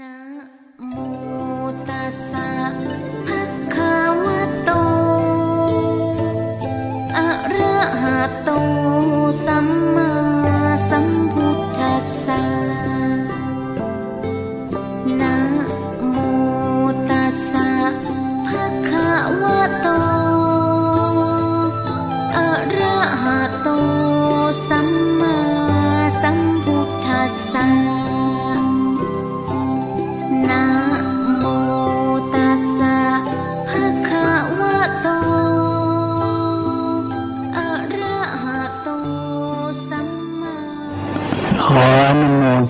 นะโมตัสสะภะคะ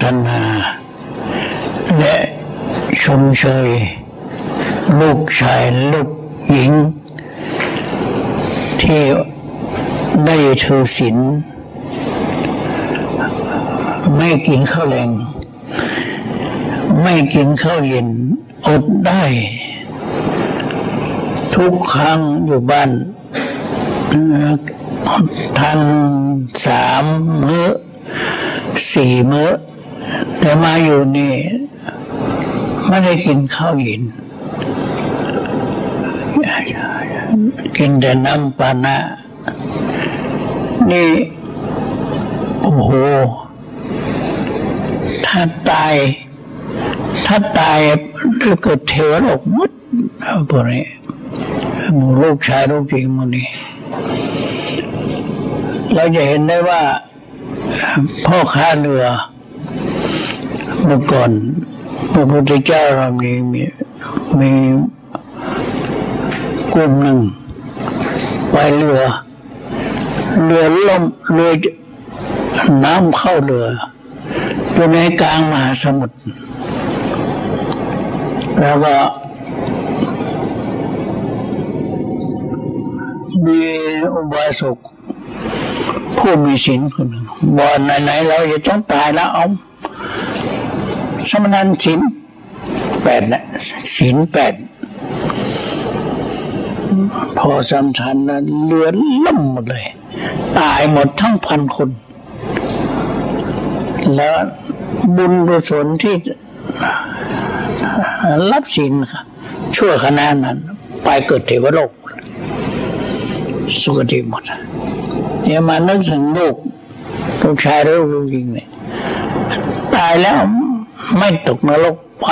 ทนา และชมเชย ลูกชายลูกหญิง ที่ได้ถือศีลไม่กินข้าวแรงไม่กินข้าวเย็น อดได้ ทุกครั้งอยู่บ้านเอ่อทานสามมื้อสี่มื้อ แต่มาอยู่นี่ ไม่ได้กินข้าวเย็นกินแต่น้ำปานะ นี่ โอ้โห ถ้าตาย ถ้าตายถ้าเกิดเทวโลกหมดพวกนี้หมูลูกชายลูกหญิงมันนี้เราจะเห็นได้ว่าพ่อค้าเรือ เมื่อก่อนพระพุทธเจ้าเรามีมีมีกลุ่มหนึ่งไปเรือ เรือล่มเรือน้ำเข้าเรืออยู่ในกลางมหาสมุทรแล้วก็มีอุบาสกผู้มีศีลคนหนึ่งบอกไหนๆเราจะต้องตายแล้วเอา สมณันศีลแปดนะศีลแปดพอสำชันนั้นเลือล่มหมดเลย ตายหมดทั้งพันคน แล้วบุญกุศลที่รับศีลชั่วขณะนั้น ไปเกิดเทวโลก สุคติหมดเนี่ยมานึกถึงลูกลูกชายหรือลูกหญิงเนี่ยตายแล้ว ไม่ตกนรกไป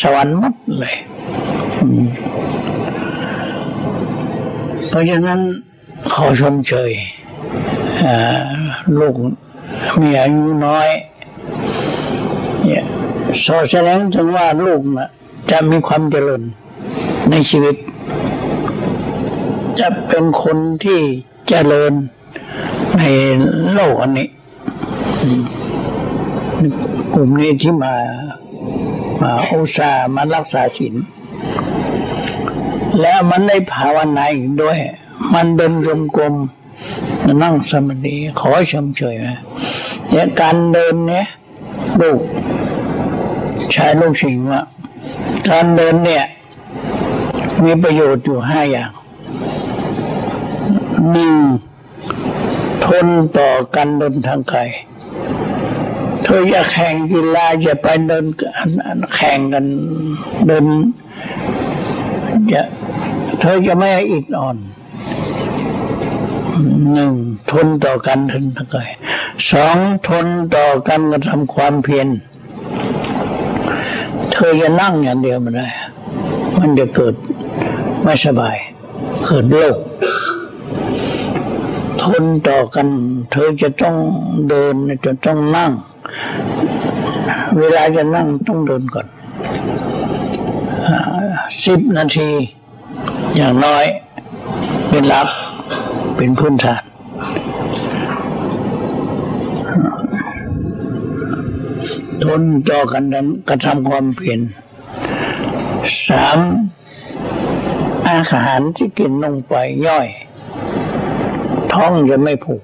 สวรรค์หมดเลยเพราะฉะนั้นขอชมเชยลูกมีอายุน้อยเนี่ยสอแสดงถึงว่าลูกนะจะมีความเจริญในชีวิต จะเป็นคนที่เจริญในโลกอันนี้ กลุ่มนี้ที่มามาอุตส่าห์มารักษาศีลแล้วมันได้ภาวนาอีกด้วย มันเดินจงกรมมันนั่งสมาธิขอชมเชยนะเนี่ยการเดินเนี่ยลูกชายลูกสิงห์ว่าการเดินเนี่ย มีประโยชน์อยู่ห้าอย่างหนึ่งทนต่อการเดินทางไกล เธอจะแข่งกีฬาจะไปเดินแข่งกันเดินจะเธอจะไม่อิดอ่อนหนึ่งทนต่อการเดินทางไกลสองทนต่อการกระทำความเพียรเธอจะนั่งอย่างเดียวไม่ได้ มันจะเกิดไม่สบาย เกิดโรคทนต่อกัน เธอจะต้องเดินจะต้องนั่ง เวลาจะนั่งต้องเดินก่อนสิบนาที อย่างน้อย เป็นหลักเป็นพื้นฐานทนต่อกันนั้นกระทำความเพียรสามอาหารที่กินลงไปย่อย ท้องจะไม่ผูก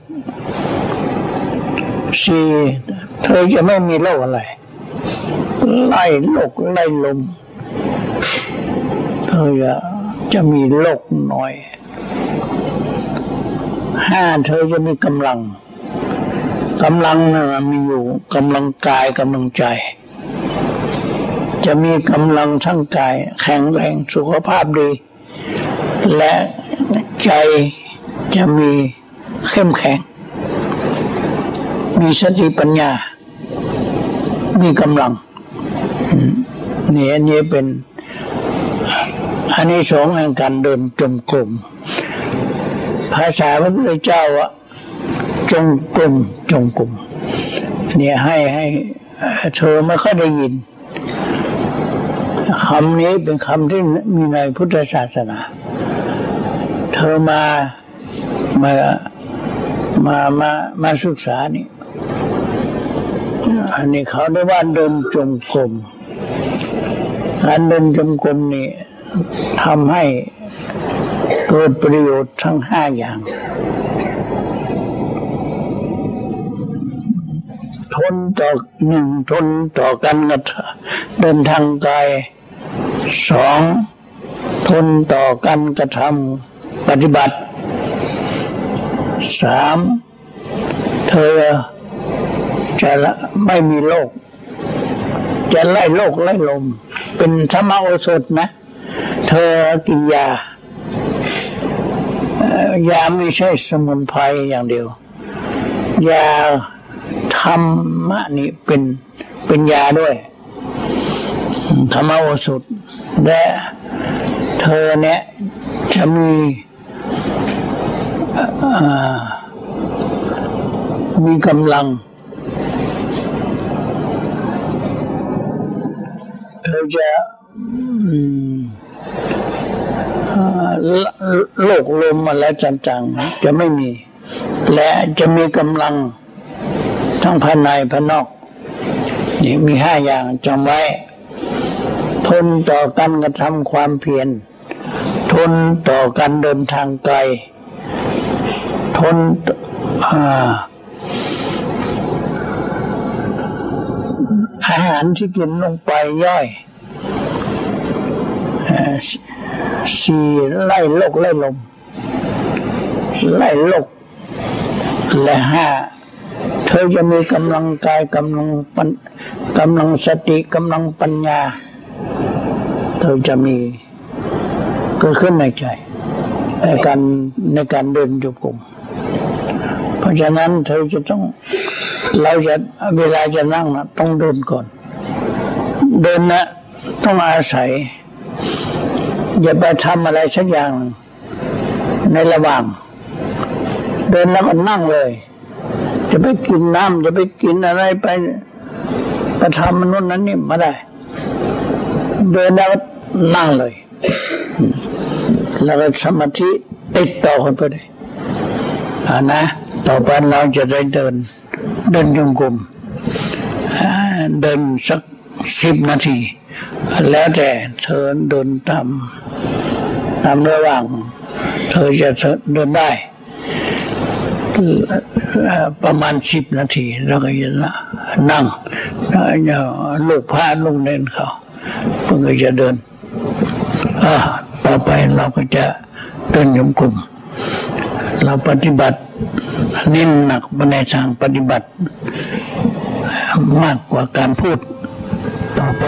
สี่ เธอจะไม่มีโรคอะไรไล่โรคไล่ลม เธอจะจะมีโรคน้อยห้าเธอจะมีกำลังกำลังนะมันมีอยู่กำลังกายกำลังใจ จะมีกำลังทั้งกาย แข็งแรงสุขภาพดี และใจจะมีเข้มแข็ง มีสติปัญญา มีกำลังนี่อันนี้เป็นอันนี้สองแห่งการเดินจมกลมภาษาพระพุทธเจ้าอะจงกลมจงกลมเนี่ยให้ให้เธอไม่ค่อยได้ยินคำนี้เป็นคำที่มีในพุทธศาสนา เธอมามามามามาศึกษานี่ อันนี้เขาเรียกว่าเดินจงกรมการเดินจงกรมนี่ทำให้เกิดประโยชน์ทั้งห้าอย่าง ทนต่อหนึ่งทนต่อกันกระเดินทางกายสองทนต่อกันกระทำปฏิบัติสามเธอ จะไม่มีโรคจะไล่โรคไล่ลม เป็นธรรมโอสถนะ เธอกินยายาไม่ใช่สมุนไพรอย่างเดียว ยาธรรมะนี่เป็นเป็นยาด้วย ธรรมโอสถและเธอเนี่ยจะมีมีกำลัง เธอจะโรคลมอะไรต่างๆจะไม่มี และจะมีกำลัง ทั้งภายในภายนอกนี่มีห้าอย่างจำไว้ ทนต่อการกระทำความเพียร ทนต่อการเดินทางไกล ทนอา อาหารที่กินลงไปย่อยสี่ไล่โลกไล่ลม ไล่โลกและห้าเธอจะมีกำลังกายกำลังปัญกำลังสติกำลังปัญญา เธอจะมีเกิดขึ้นในใจในการในการเดินจุกมเพราะฉะนั้นเธอจะต้อง เราจะเวลาจะนั่งนะต้องเดินก่อน เดินนะต้องอาศัย อย่าไปทำอะไรสักอย่าง ในระหว่าง เดินแล้วก็นั่งเลย จะไปกินน้ำจะไปกินอะไรไปไปทำมันนู้นนั้นนี่ไม่ได้ เดินแล้วนั่งเลย แล้วก็สมาธิติดต่อกันไปเลยอ่านะ ต่อไปเราจะได้เดิน เดินจงกรมเดินสักสิบนาที แล้วแต่เธอเดินตามตามระหว่าง เธอจะเดินได้ ประมาณสิบนาที แล้วก็จะนั่งแล้วลูกพาลูกเน้นเขาเพื่อจะเดินต่อไปเราก็จะเดินยมกลุ่ม เราปฏิบัติเน้นหนักในทางปฏิบัติ มากกว่าการพูดต่อไป